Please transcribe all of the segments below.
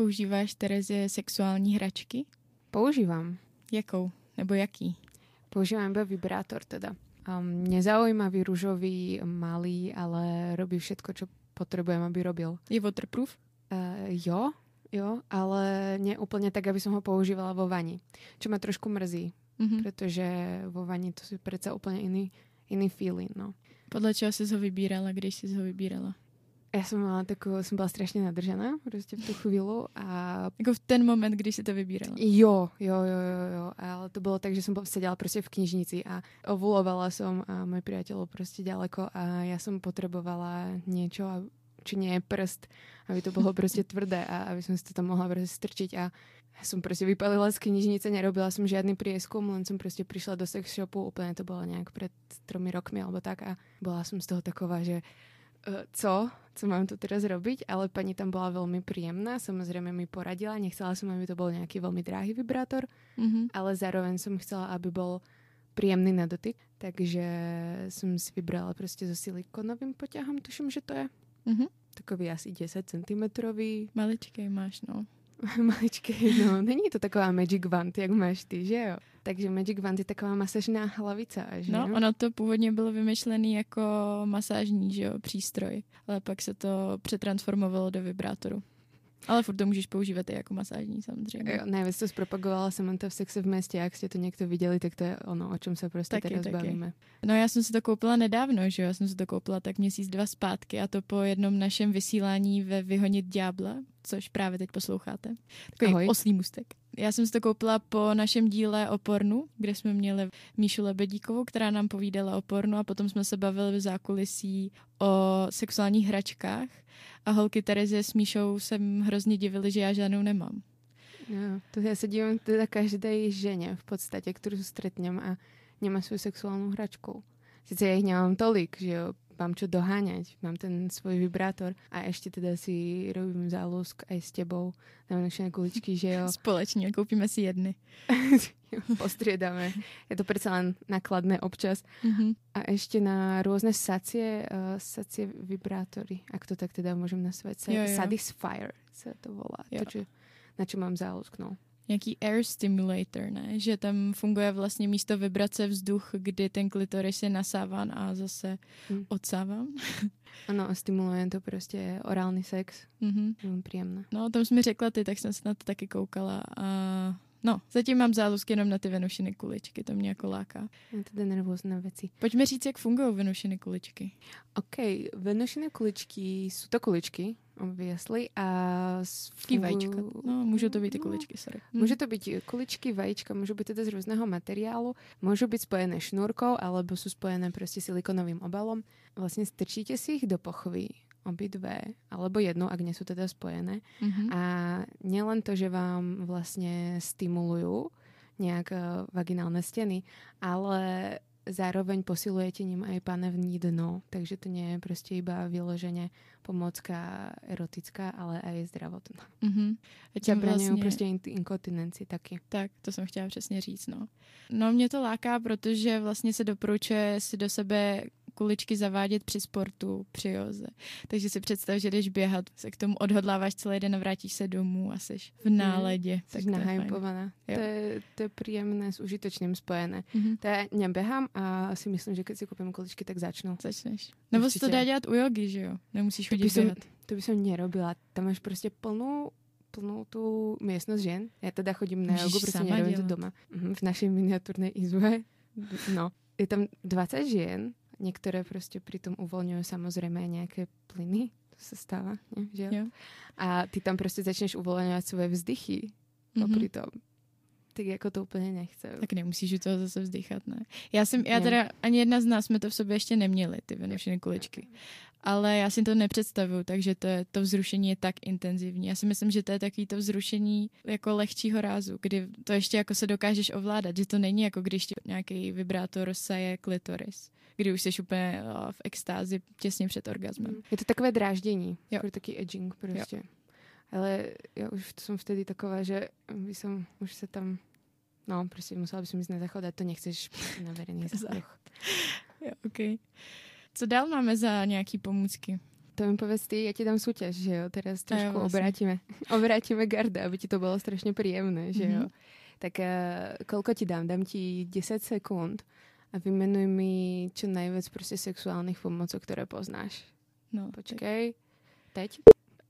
Používáš, Terezie, sexuální hračky? Používam. Jakou? Nebo jaký? Používam iba vibrátor teda. Um, nezaujímavý, rúžový, malý, ale robí všetko, čo potrebujem, aby robil. Je waterproof? Uh, jo, jo, ale nie úplne tak, aby som ho používala vo vani. Čo ma trošku mrzí, mm-hmm. pretože vo vani to je predsa úplne iný, iný feeling, no. Podle čeho jsi ho vybírala, když jsi ho vybírala? Já jsem mala takovou, jsem byla strašně nadržená prostě v tu chvíli a... Jako v ten moment, když si to vybírala? Jo, jo, jo, jo, jo, ale to bylo tak, že jsem seděla prostě v knižnici a ovulovala som a můj přítel prostě daleko a já jsem potřebovala něco, či nie prst, aby to bylo prostě tvrdé a aby som si to tam mohla prostě strčiť a ja som prostě vypalila z knižnice, nerobila som žiadny prieskum, len som prostě prišla do sex shopu, úplne to bolo nejak pred tromi rokmi alebo tak a bola som z toho taková, že co? Co mám tu teraz robiť? Ale pani tam bola veľmi príjemná, samozrejme mi poradila, nechcela som, aby to bol nejaký veľmi drahý vibrátor, mm-hmm. ale zároveň som chcela, aby bol príjemný na dotyk, takže som si vybrala prostě so silikonovým poťahom, tuším, že to je. Mm-hmm. Takový asi 10 cm. Maličkej máš, no. Maličkej, no. Není to taková Magic Wand, jak máš ty, že jo? Takže Magic Wand je taková masažná hlavice, že No, ono to původně bylo vymyšlený jako masážní, že jo, přístroj, ale pak se to přetransformovalo do vibrátoru. Ale furt to můžeš používat i jako masážní samozřejmě. Jo, nejvíc to zpropagovala Samantha v Sexe v městě, jak jste to někdo viděli, tak to je ono, o čem se prostě taky, teraz taky. bavíme. No já jsem si to koupila nedávno, že jo, já jsem si to koupila tak měsíc, dva zpátky a to po jednom našem vysílání ve Vyhonit ďábla, což právě teď posloucháte. Takový Ahoj. oslý mustek. Já jsem si to koupila po našem díle o pornu, kde jsme měli Míšu Lebedíkovou, která nám povídala o pornu a potom jsme se bavili v zákulisí o sexuálních hračkách a holky Terezie s Míšou jsem hrozně divili, že já žádnou nemám. Jo, to já se dívám teda každé ženě v podstatě, kterou stretnem a nemá svou sexuálnou hračku. Sice já jich nemám tolik, že jo, mám čo doháňať, mám ten svoj vibrátor a ešte teda si robím zálusk aj s tebou na nočné kuličky, že jo. Společně, koupíme si jedny. Postriedame. Je to predsa len nakladné občas. Mm-hmm. A ešte na rôzne sacie, uh, sacie vibrátory, ak to tak teda jo, jo. Satisfier sa to volá. Jo. To, čo, na čo mám zálusk, no nějaký air stimulator, ne? Že tam funguje vlastně místo vibrace vzduch, kdy ten klitoris je nasáván a zase hmm. odsáván. Ano, a stimuluje to prostě orální sex. Mm-hmm. Velmi příjemné. No, o tom jsi mi řekla ty, tak jsem se na to taky koukala a No, zatím mám zálusk jenom na ty venušiny kuličky, to mě jako láká. Je to nervózné věci. Pojďme říct, jak fungují venušiny kuličky. OK, venušiny kuličky jsou to kuličky, obviously. A fungu... vajíčka. No, můžou to být i no, kuličky, sorry. Hm. Může to být kuličky, vajíčka, můžou být teda z různého materiálu, můžou být spojené šnúrkou, alebo jsou spojené prostě silikonovým obalom. Vlastně strčíte si ich do pochvy obidve, alebo jednu, ak nie sú teda spojené. Mm-hmm. A nielen to, že vám vlastne stimulujú nejak uh, vaginálne steny, ale zároveň posilujete ním aj panevní dno, takže to nie je prostě iba vyloženě pomocka erotická, ale aj zdravotná. Mm-hmm. A tím vlastně... prostě inkontinenci taky. Tak, to jsem chtěla přesně říct, no. No mě to láká, protože vlastně se doporučuje si do sebe kuličky zavádět při sportu, při joze. Takže si představ, že jdeš běhat, se k tomu odhodláváš celý den a vrátíš se domů a jsi v mhm. náledě. Mm, tak nahypovaná. To je, to je příjemné s užitočným spojené. Mm-hmm. To je, neběhám a si myslím, že když si koupím kuličky, tak začnu. Začneš. Nebo si to dá dělat u jogy, že jo? Nemusíš chodit to běhat. Som, to by som nerobila. Tam máš prostě plnou plnou tu místnost žen. Já teda chodím na jogu, prostě nerobím to doma. Mhm, v naší miniaturné izbe. No. Je tam 20 žen Některé prostě přitom uvolňují samozřejmě nějaké plyny, to se stává, ne? že jo? A ty tam prostě začneš uvolňovat svoje vzdychy mm-hmm. popri tom. Tak jako to úplně nechce. Tak nemusíš u toho zase vzdychat, ne? Já jsem, já teda, ani jedna z nás jsme to v sobě ještě neměli, ty venušiny kuličky. Ale já si to nepředstavuju, takže to, je, to vzrušení je tak intenzivní. Já si myslím, že to je takový to vzrušení jako lehčího rázu, kdy to ještě jako se dokážeš ovládat, že to není jako když ti nějaký vibrátor saje klitoris kdy už jsi úplně uh, v extázi těsně před orgasmem. Je to takové dráždění, jo. taký edging prostě. Jo. Ale já už jsem vtedy taková, že by som už se tam, no prostě musela by som jít nezachodat, to nechceš na veřejný jo, ok. Co dál máme za nějaký pomůcky? to mi povedz ty, ja ti dám súťaž, že jo, teraz trošku vlastne. obrátime, obrátime garda, aby ti to bolo strašne príjemné, že jo. Mm-hmm. Tak uh, koľko ti dám? Dám ti 10 sekúnd a vymenuj mi čo najviac proste sexuálnych pomocok, ktoré poznáš. No, Počkej. Teď?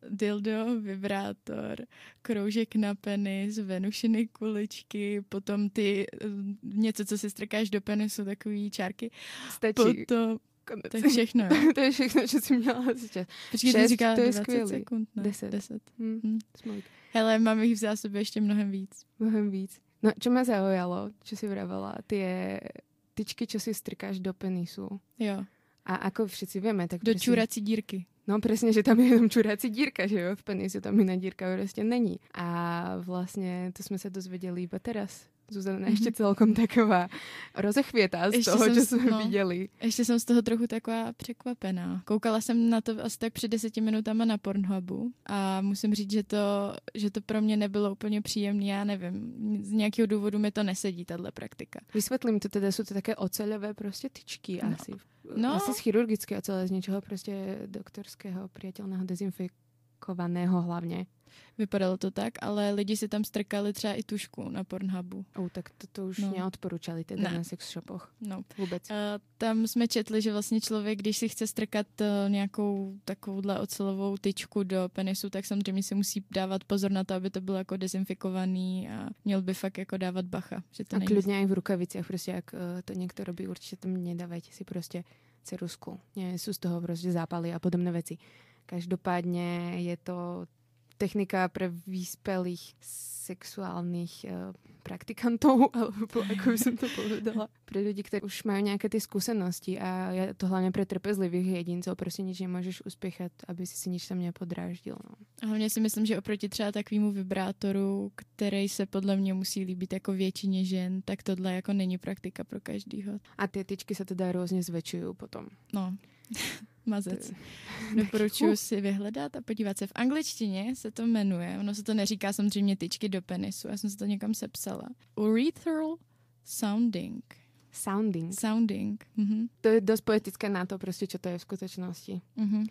dildo, vibrátor, kroužek na penis, venušiny kuličky, potom ty, eh, něco, co si strkáš do penisu, takový čárky. Stačí. Potom, to je všechno, to je všechno, co jsi měla říkat. Počkej, Šest, říká to je 20 skvělý. sekund, ne? 10. 10. Hm. Hm. Smolík. Hele, mám jich v zásobě ještě mnohem víc. Mnohem víc. No, čo ma zaujalo, čo si vravela, tie tyčky, čo si strkáš do penisu. Jo. A ako všetci vieme, tak Do presne- čurací dírky. No presne, že tam je jenom čurací dírka, že jo, v penisu tam iná dírka prostě není. A vlastne to sme sa dozvedeli iba teraz. Zuzana je ešte celkom taková rozechvětá z Ještě toho, jsem čo s- sme no. viděli. Ještě jsem z toho trochu taková překvapená. Koukala jsem na to asi tak před deseti minutama na Pornhubu a musím říct, že to, že to pro mě nebylo úplně příjemné. Já nevím, z nějakého důvodu mi to nesedí, tahle praktika. Vysvetlím to teda, sú to také oceľové prostě tyčky No. asi. No. Asi z chirurgické ocele, z niečoho prostě doktorského, priateľného, dezinfikovaného hlavne. Vypadalo to tak, ale lidi si tam strkali třeba i tušku na Pornhubu. O, tak toto už No. neodporúčali teda Ne. na sex shopoch. No. Vůbec. A tam jsme četli, že vlastně člověk, když si chce strkat eh, nějakou takovouhle ocelovou tyčku do penisu, tak samozřejmě si musí dávat pozor na to, aby to bylo jako dezinfikovaný a měl by fakt jako dávat bacha. Že to A není... kľudne aj v rukaviciach, prostě jak uh, to niekto robí, určite tam nedávajte si prostě cerusku. Sú z toho prostě zápaly a podobné veci. Každopádne je to technika pre vyspelých sexuálnych uh, praktikantov, alebo ako by som to povedala, pre ľudí, ktorí už majú nejaké tie skúsenosti a je to hlavne pre trpezlivých jedincov, prostě nič nemôžeš uspěchat, aby si si nič tam nepodráždil. No. A hlavně si myslím, že oproti třeba takovému vibrátoru, který se podle mě musí líbit jako většině žen, tak tohle jako není praktika pro každýho. A tie tyčky sa teda rôzne zväčšujú potom. No, mazec. Doporučuji si vyhledat a podívat se. V angličtině se to jmenuje, ono se to neříká samozřejmě tyčky do penisu, já jsem si to někam sepsala. Urethral sounding. Sounding. Sounding. Mhm. To je dosť poetické na to, prostě, čo to je v skutečnosti. Mhm.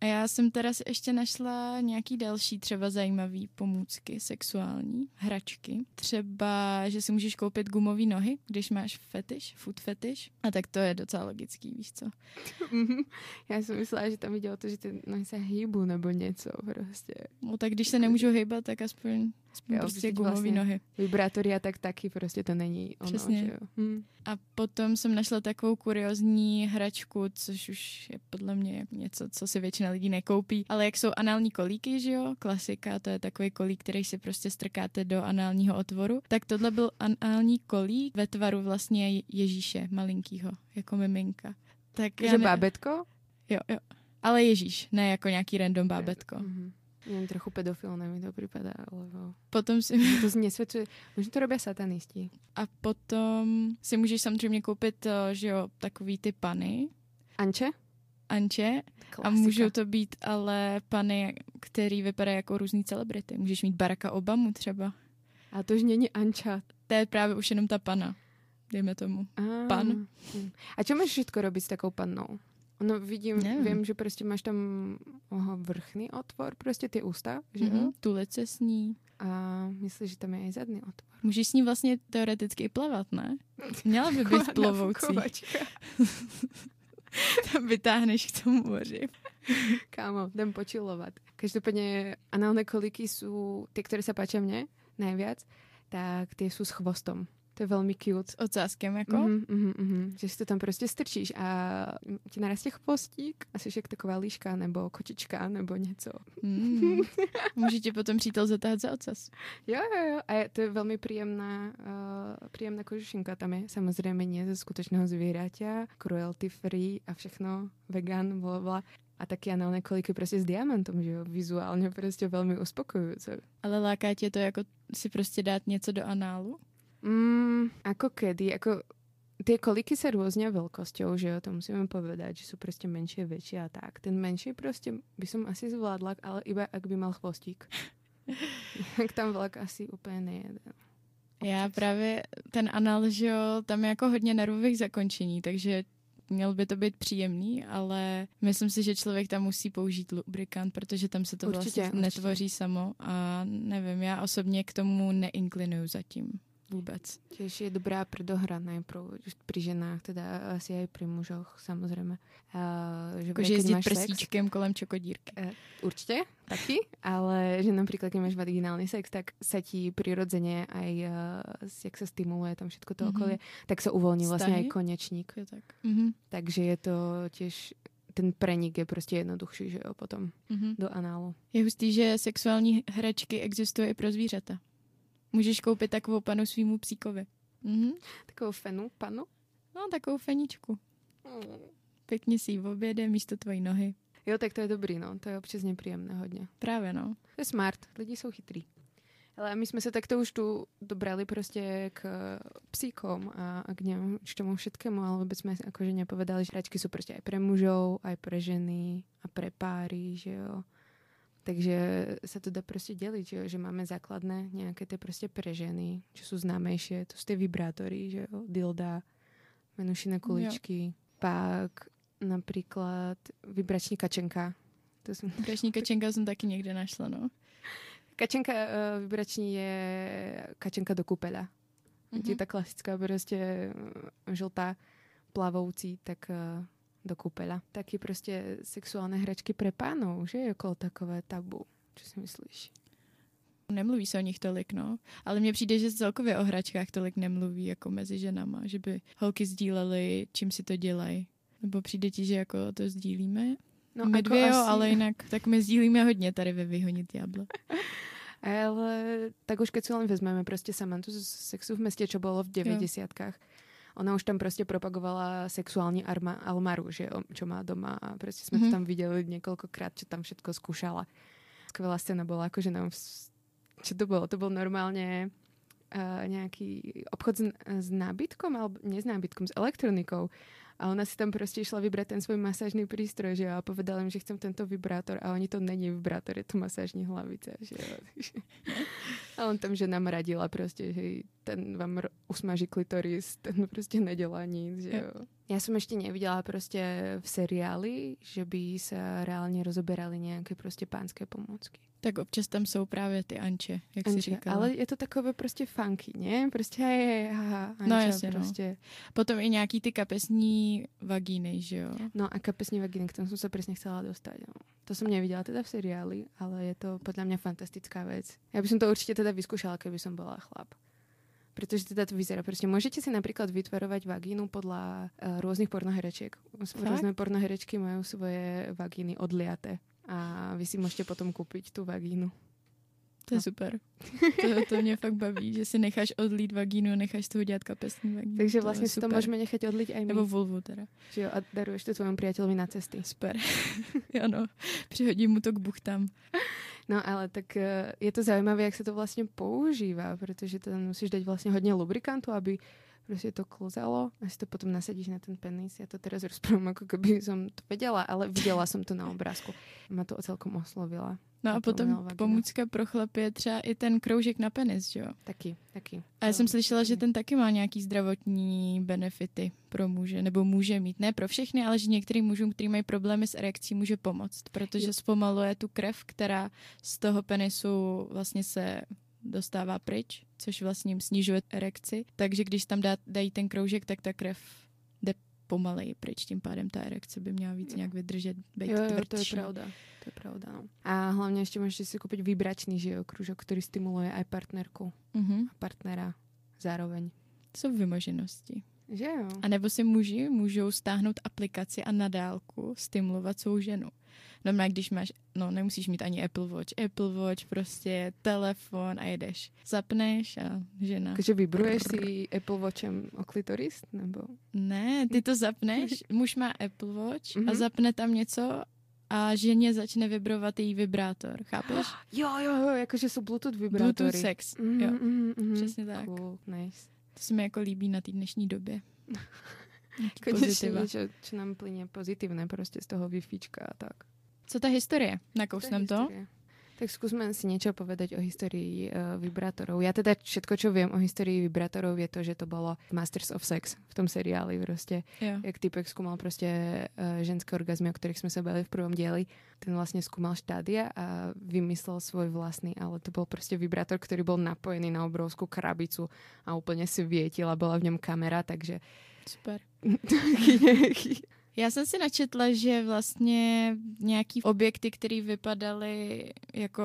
A já jsem teda si ještě našla nějaký další třeba zajímavý pomůcky sexuální, hračky. Třeba, že si můžeš koupit gumové nohy, když máš fetiš, food fetiš. A tak to je docela logický, víš co. Já jsem myslela, že tam o to, že ty nohy se hýbu nebo něco prostě. No tak když se nemůžu hejbat, tak aspoň, Jo, prostě gumové vlastně nohy. Vibrátory a tak taky prostě to není ono, Přesně. že jo. Hm. A potom jsem našla takovou kuriozní hračku, což už je podle mě něco, co si většina lidí nekoupí. Ale jak jsou anální kolíky, že jo, klasika, to je takový kolík, který si prostě strkáte do análního otvoru, tak tohle byl anální kolík ve tvaru vlastně Ježíše malinkýho, jako miminka. Tak Že ne... bábetko? Jo, jo. Ale Ježíš, ne jako nějaký random bábetko. Mhm. Jen trochu pedofilné mi to připadá, lebo Potom si, to nesvědčuje. Možná to robí satanisti. a potom si můžeš samozřejmě koupit, eh, že jo, takový ty pany, Anče? Anče, Klasika. A můžou to být ale pany, který vypadají jako různý celebrity. Můžeš mít Baracka Obamu třeba. A to už není Anča. To je právě už jenom ta pana, dejme tomu. A, Pan. hm. A čo máš všetko robiť s takou pannou? No vidím, Nevím. vím, že prostě máš tam oho, vrchný otvor, prostě ty ústa, že jo? Mm-hmm. Tulit se s ní. A myslíš, že tam je i zadný otvor? Můžeš s ní vlastně teoreticky i plavat, ne? Měla by být plovoucí. Tam vytáhneš k tomu moři. Kámo, jdem počilovat. Každopádně análne koliky sú, tie, ktoré sa páčia mne najviac, tak tie sú s chvostom. To je veľmi cute. S ocáskem jako. Mhm, mhm, mhm. Že si to tam prostě strčíš a ti narastie chvostík a jsi jak taková líška nebo kočička nebo něco. Mm. Může ti potom přítel zatáhat za ocas. Jo, jo, jo. A je, to je veľmi príjemná, uh, príjemná kožušinka. Tam je samozrejme nie ze skutečného zvieraťa, cruelty free a všechno, vegan, bla, bla. A taky análne koliky prostě s diamantom, že jo, vizuálně prostě velmi uspokojujúce. Ale láká tě to jako si prostě dát něco do análu? Mm, ako kedy, ako tie koliky sa rôznia veľkosťou, že jo, to musíme povedať, že sú prostě menšie, väčšie a tak. Ten menší prostě by som asi zvládla, ale iba ak by mal chvostík. Jak tam vlak asi úplně nejede. Já právě ten anal, že jo, tam je jako hodně nervových zakončení, takže měl by to být příjemný, ale myslím si, že člověk tam musí použít lubrikant, protože tam se to určitě, vlastně určitě. netvoří samo a nevím, já osobně k tomu neinklinuju zatím vůbec. Tiež je dobrá pre dohrané pri ženách, teda asi aj pri mužoch, samozrejme. Uh, že jako jezdit prsíčkem sex, kolem čokodírky. Uh, určite, taky, ale že napríklad, keď máš vaginálny sex, tak sa ti prirodzene aj, uh, jak sa stimuluje tam všetko to mm-hmm. tak sa uvoľní Stahy? vlastne aj konečník. Je tak. Mm-hmm. Takže je to tiež ten prenik je prostě jednoduchší, že jo, potom mm-hmm. do análu. Je hustý, že sexuální hračky existuje i pro zvířata. Můžeš koupit takovou panu svýmu psíkovi. Mhm. Takovou fenu panu? No, takovou feničku. Mm. Pěkně si ji objede místo tvojí nohy. Jo, tak to je dobrý, no. To je občas nepříjemné hodně. Právě, no. To je smart. Lidi jsou chytrý. Ale my jsme se takto už tu dobrali prostě k psíkom a, a k němu, k tomu všetkému, ale vůbec jsme akože nepovedali, že hračky jsou prostě aj pre mužov, aj pre ženy a pre páry, že jo. Takže sa to dá prostě dělit, že, že máme základné nějaké ty prostě pre ženy, čo sú známejšie, to sú tie vibrátory, že jo, dilda, menušine kuličky, jo. pak například vibrační kačenka. To jsem... Vibrační kačenka jsem taky někde našla, no. Kačenka uh, vibrační je kačenka do kupela. Mm-hmm. Je ta klasická prostě uh, žltá plavoucí, tak uh, do kúpeľa. Taky prostě sexuálne hračky pre pánov, že je okolo takové tabu. Co si myslíš? Nemluví se o nich tolik, no. Ale mně přijde, že celkově o hračkách tolik nemluví jako mezi ženama, že by holky sdílely, čím si to dělají. Nebo přijde ti, že jako to sdílíme? No, my jako dvě jo, asi... ale jinak, tak my sdílíme hodně tady ve Vyhonit diablo. Ale tak už keď si len vezmeme prostě Samantu z sexu v městě, čo bolo v 90 ona už tam prostě propagovala sexuální arma, almaru, že jo, čo má doma a prostě jsme mm-hmm. to mhm. tam viděli několikrát, čo tam všetko zkoušala. Skvělá scéna byla, jakože nám, čo to bylo? To byl normálně uh, nějaký obchod s, s nábytkom, alebo nie s nábytkom, s elektronikou. A ona si tam prostě šla vybrat ten svůj masážný přístroj, že jo, a povedala jim, že chcem tento vibrátor a oni to není vibrátor, je to masážní hlavice, že jo. A on tam, že nám radila prostě, že ten vám usmaží klitoris, ten prostě nedělá nic, že jo. Já jsem ještě neviděla prostě v seriáli, že by se reálně rozoberali nějaké prostě pánské pomůcky. Tak občas tam jsou právě ty anče, jak anče, si říkala. Ale je to takové prostě funky, ne? Prostě hej, hej, aha, anča, no jasně, no. prostě. No. Potom i nějaký ty kapesní vagíny, že jo? No a kapesní vagíny, k tomu jsem se přesně chcela dostat, no. To jsem neviděla teda v seriáli, ale je to podle mě fantastická věc. Já bych to určitě teda vyzkoušela, kdyby som byla chlap. Protože teda to vyzerá. Prostě můžete si například vytvarovať vagínu podle uh, různých pornohereček. Různé pornoherečky mají svoje vagíny odliaté a vy si můžete potom koupit tu vagínu. To je no. super. To, to mě fakt baví, že si necháš odlít vagínu a necháš toho dělat kapesní vagínu. Takže vlastně si to můžeme nechat odlít i my. Nebo vulvu teda. Že jo, a daruješ to tvojemu priateľovi na cesty. Super. ano, přihodím mu to k buchtám. No ale tak eh, je to zajímavé, jak se to vlastně používá, protože to musíš dát vlastně hodně lubrikantu, aby prostě to klozalo a si to potom nasadíš na ten penis. Já to teraz rozprávam, jako kdyby som to věděla, ale viděla jsem to na obrázku. Ma to celkom oslovila. No a potom pomůcka pro chlapy je třeba i ten kroužek na penis, jo? Taky, taky. A já jsem slyšela, že ten taky má nějaký zdravotní benefity pro muže, nebo může mít. Ne pro všechny, ale že některým mužům, kteří mají problémy s erekcí, může pomoct, protože zpomaluje tu krev, která z toho penisu vlastně se dostává pryč, což vlastně jim snižuje erekci. Takže když tam dá, dají ten kroužek, tak ta krev jde pomaleji pryč, tím pádem ta erekce by měla víc nějak vydržet, být jo, jo, to je pravda. To je pravda, no. A hlavně ještě můžete si koupit vibračný že jo, kružok, který stimuluje aj partnerku mm-hmm. a partnera zároveň. To jsou vymoženosti. Že jo. A nebo si muži můžou stáhnout aplikaci a na dálku stimulovat svou ženu. No, když máš, no nemusíš mít ani Apple Watch, Apple Watch, prostě telefon a jedeš. Zapneš a žena. Takže vybruješ si Apple Watchem o klitoris, nebo? Ne, ty to zapneš, muž má Apple Watch mm-hmm. a mhm. zapne tam něco a ženě začne vibrovat její vibrátor, chápeš? Jo, jo, jo, jakože jsou Bluetooth vibrátory. Bluetooth sex, mm, jo. Mm, mm, Přesně tak. Cool, nice. To se mi jako líbí na té dnešní době. Konečně, že, že nám plyne pozitívne prostě z toho wi a tak. Co ta historie? Nakousnem to? Tak skúsme si niečo povedať o histórii uh, vibrátorov. Ja teda všetko, čo viem o histórii vibrátorov je to, že to bolo Masters of Sex v tom seriáli proste. Yeah. Jak typek skúmal proste uh, ženské orgazmy, o ktorých sme sa bavili v prvom dieli. Ten vlastne skúmal štádia a vymyslel svoj vlastný, ale to bol proste vibrátor, ktorý bol napojený na obrovskú krabicu a úplne svietila, bola v ňom kamera, takže... Super. Já jsem si načetla, že vlastně nějaký objekty, které vypadaly jako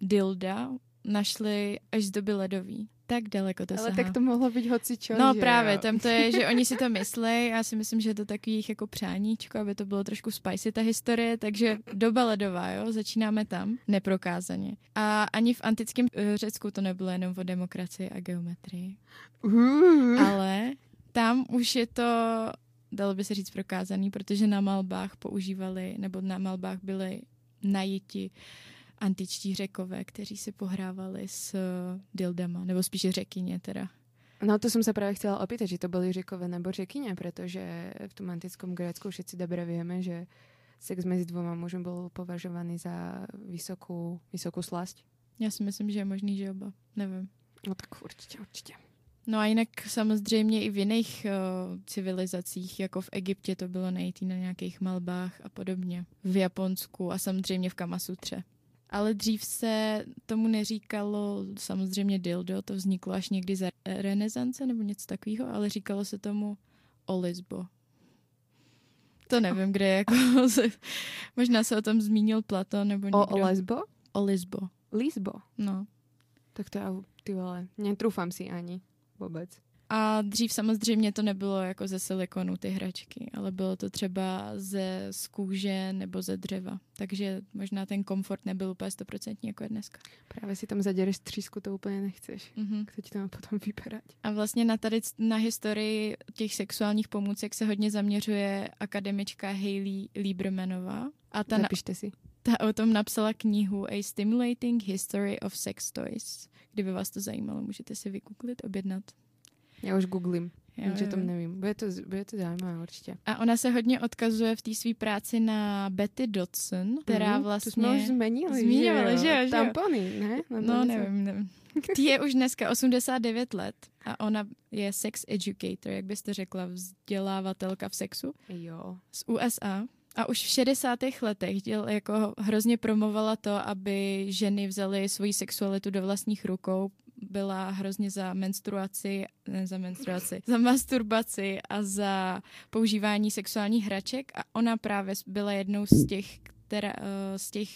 dilda, našli až z doby ledový. Tak daleko to Ale sahá. tak to mohlo být hoci čo, No že právě, jo? tam to je, že oni si to myslí, já si myslím, že je to takových jako přáníčko, aby to bylo trošku spicy ta historie, takže doba ledová, jo, začínáme tam, neprokázaně. A ani v antickém uh, Řecku to nebylo jenom o demokracii a geometrii. Uh. Ale tam už je to dalo by se říct prokázaný, protože na malbách používali, nebo na malbách byly najiti antičtí řekové, kteří si pohrávali s dildama, nebo spíše řekyně teda. No to som sa práve chcela opýtať, že to boli řekové nebo řekyne, pretože v tom antickom Grécku všetci dobre vieme, že sex mezi dvoma mužmi bol považovaný za vysokú, vysokú slasť. Já si myslím, že je možný, že oba. Nevím. No tak určitě, určitě. No a jinak samozřejmě i v jiných uh, civilizacích, jako v Egyptě to bylo najít na nějakých malbách a podobně. V Japonsku a samozřejmě v Kamasutře. Ale dřív se tomu neříkalo samozřejmě dildo, to vzniklo až někdy za renesance nebo něco takového, ale říkalo se tomu olisbo. To nevím, kde jako se, možná se o tom zmínil Platon nebo někdo. O, o lesbo? O lisbo. Lisbo? No. Tak to já, ty vole, netrúfam si ani vůbec. A dřív samozřejmě to nebylo jako ze silikonu ty hračky, ale bylo to třeba ze z kůže nebo ze dřeva. Takže možná ten komfort nebyl úplně stoprocentní jako je dneska. Právě si tam zaděreš třísku, to úplně nechceš. Mm-hmm. Kdo ti to má potom vypadat? A vlastně na tady na historii těch sexuálních pomůcek se hodně zaměřuje akademička Hayley Liebermanová. A ta Zapište si. Ta o tom napsala knihu A Stimulating History of Sex Toys. Kdyby vás to zajímalo, můžete si vygooglit, objednat. Já už googlím. Nic o tom nevím. Bude to, bude to zajímavé určitě. A ona se hodně odkazuje v té své práci na Betty Dodson, která mm, vlastně... To jsme už zmenili, Zmiňovali, že jo? Tampony, ne? No, no nevím, nevím. Tý je už dneska 89 let a ona je sex educator, jak byste řekla, vzdělávatelka v sexu. Jo. Z USA. A už v 60. letech děl, jako hrozně promovala to, aby ženy vzaly svoji sexualitu do vlastních rukou, byla hrozně za menstruaci, ne za menstruaci, za masturbaci a za používání sexuálních hraček a ona právě byla jednou z těch, která, eh, z těch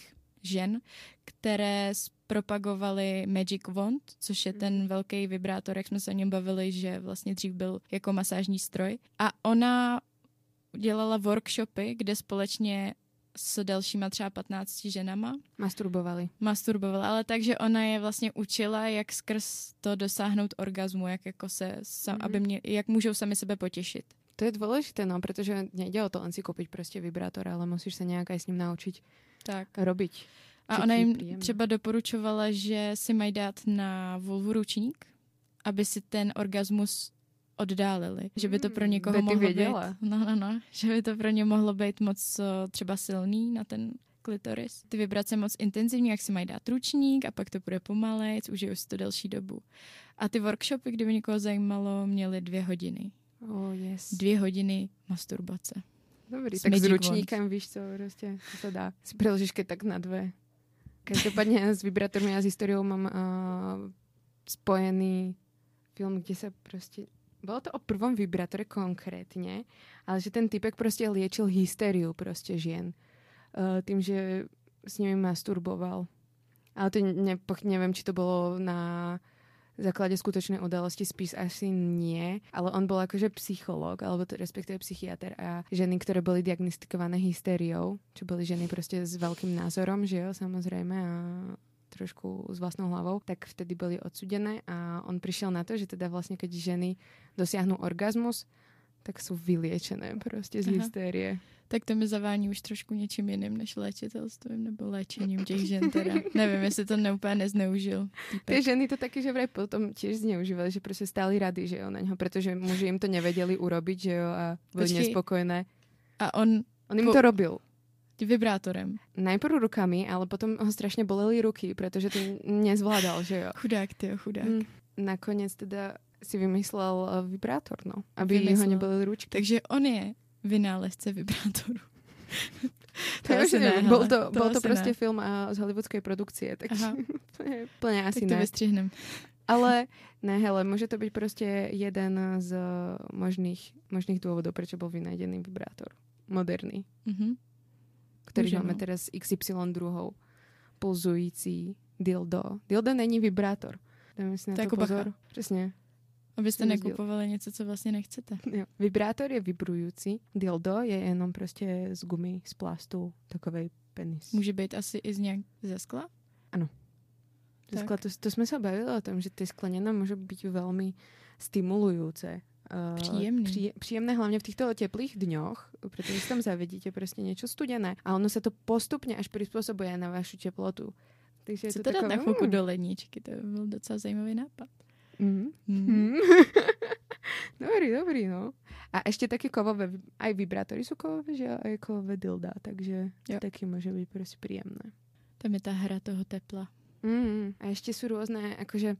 žen, které propagovaly Magic Wand, což je ten velký vibrátor, jak jsme se o něm bavili, že vlastně dřív byl jako masážní stroj. A ona dělala workshopy, kde společně s dalšíma třeba 15 ženama. Masturbovali. Masturbovali, ale takže ona je vlastně učila, jak skrz to dosáhnout orgazmu, jak jako se, sam, mm-hmm. aby mě, jak můžou sami sebe potěšit. To je dôležité, no, protože nejde o to len si koupit prostě vibrátor, ale musíš se nějak s ním naučit tak. robiť. A ona jim příjemné. třeba doporučovala, že si mají dát na vulvu ručník, aby si ten orgasmus oddálili. Že by to pro někoho by mohlo věděla. být... No, no, no. Že by to pro ně mohlo být moc třeba silný na ten klitoris. Ty vibrace moc intenzivní, jak si mají dát ručník a pak to bude pomalejc, užijou si to delší dobu. A ty workshopy, kdyby někoho zajímalo, měly dvě hodiny. Oh, yes. Dvě hodiny masturbace. Dobrý, s tak s ručníkem, víš co, prostě to se dá. Si preložíš tak na dve. Každopádně s vibrátormi a s historiou mám uh, spojený film, kde se prostě bolo to o prvom vibrátore konkrétne, ale že ten typek prostě liečil hysteriu prostě žien. Uh, tým, že s nimi masturboval. Ale to ne, neviem, či to bolo na základe skutočnej udalosti, spíš asi nie, ale on bol akože psychológ, alebo to respektíve psychiatr a ženy, ktoré boli diagnostikované hysteriou, čo boli ženy prostě s veľkým názorom, že jo, samozrejme a trošku s vlastnou hlavou, tak vtedy byli odsudené a on přišel na to, že teda vlastně, keď ženy dosiahnu orgasmus, tak jsou vyliečené prostě z Aha. hystérie. Tak to mi zavání už trošku něčím jiným než léčitelstvím nebo léčením těch žen teda. Nevím, jestli to neúplně nezneužil. Ty ženy to taky, že vraj potom tiež zneužívali, že prostě stáli rady, že jo, na něho, protože muži jim to nevedeli urobiť, že jo, a byli Počkej. nespokojné. A on... On jim po... to robil. Vibrátorem. Najprv rukami, ale potom ho strašně bolely ruky, protože to nezvládal, že jo. Chudák, ty chudák. Mm, nakonec teda si vymyslel eh, vibrátor, no, aby Vymyslel. ho nebyly ručky. Takže on je vynálezce vibrátoru. to to ne, bol to, to, bol to prostě ne. film uh, z hollywoodskej produkcie, takže plně asi tak to ne. vystřihnem. Ale ne, hele, může to být prostě jeden z možných, možných důvodů, proč byl vynajdený vibrátor. Moderný. Mm-hmm. Který máme teraz XY druhou. Pulzující dildo. Dildo není vibrátor. Dáme si na to, to jako pozor. Bacha. Přesně. Abyste nekupovali něco, co vlastně nechcete. Jo. Vibrátor je vibrující, dildo je jenom prostě z gumy, z plastu, takový penis. Může být asi i z nějak ze skla? Ano. Ze skla, to, to jsme se bavili o tom, že ty skleněné může být velmi stimulující. Příjemný. Pří, příjemné hlavně v těchto teplých dňoch, protože tam zavidíte prostě něco studené a ono se to postupně až přizpůsobuje na vašu teplotu. Takže Co je to, to dát na chvilku mm. do ledničky, to by byl docela zajímavý nápad. Mm. Mm. dobrý, dobrý, no. A ještě taky kovové, aj vibrátory jsou kovové, že aj kovové dilda, takže jo. taky může být prostě příjemné. Tam je ta hra toho tepla. Mm. A ještě jsou různé, jakože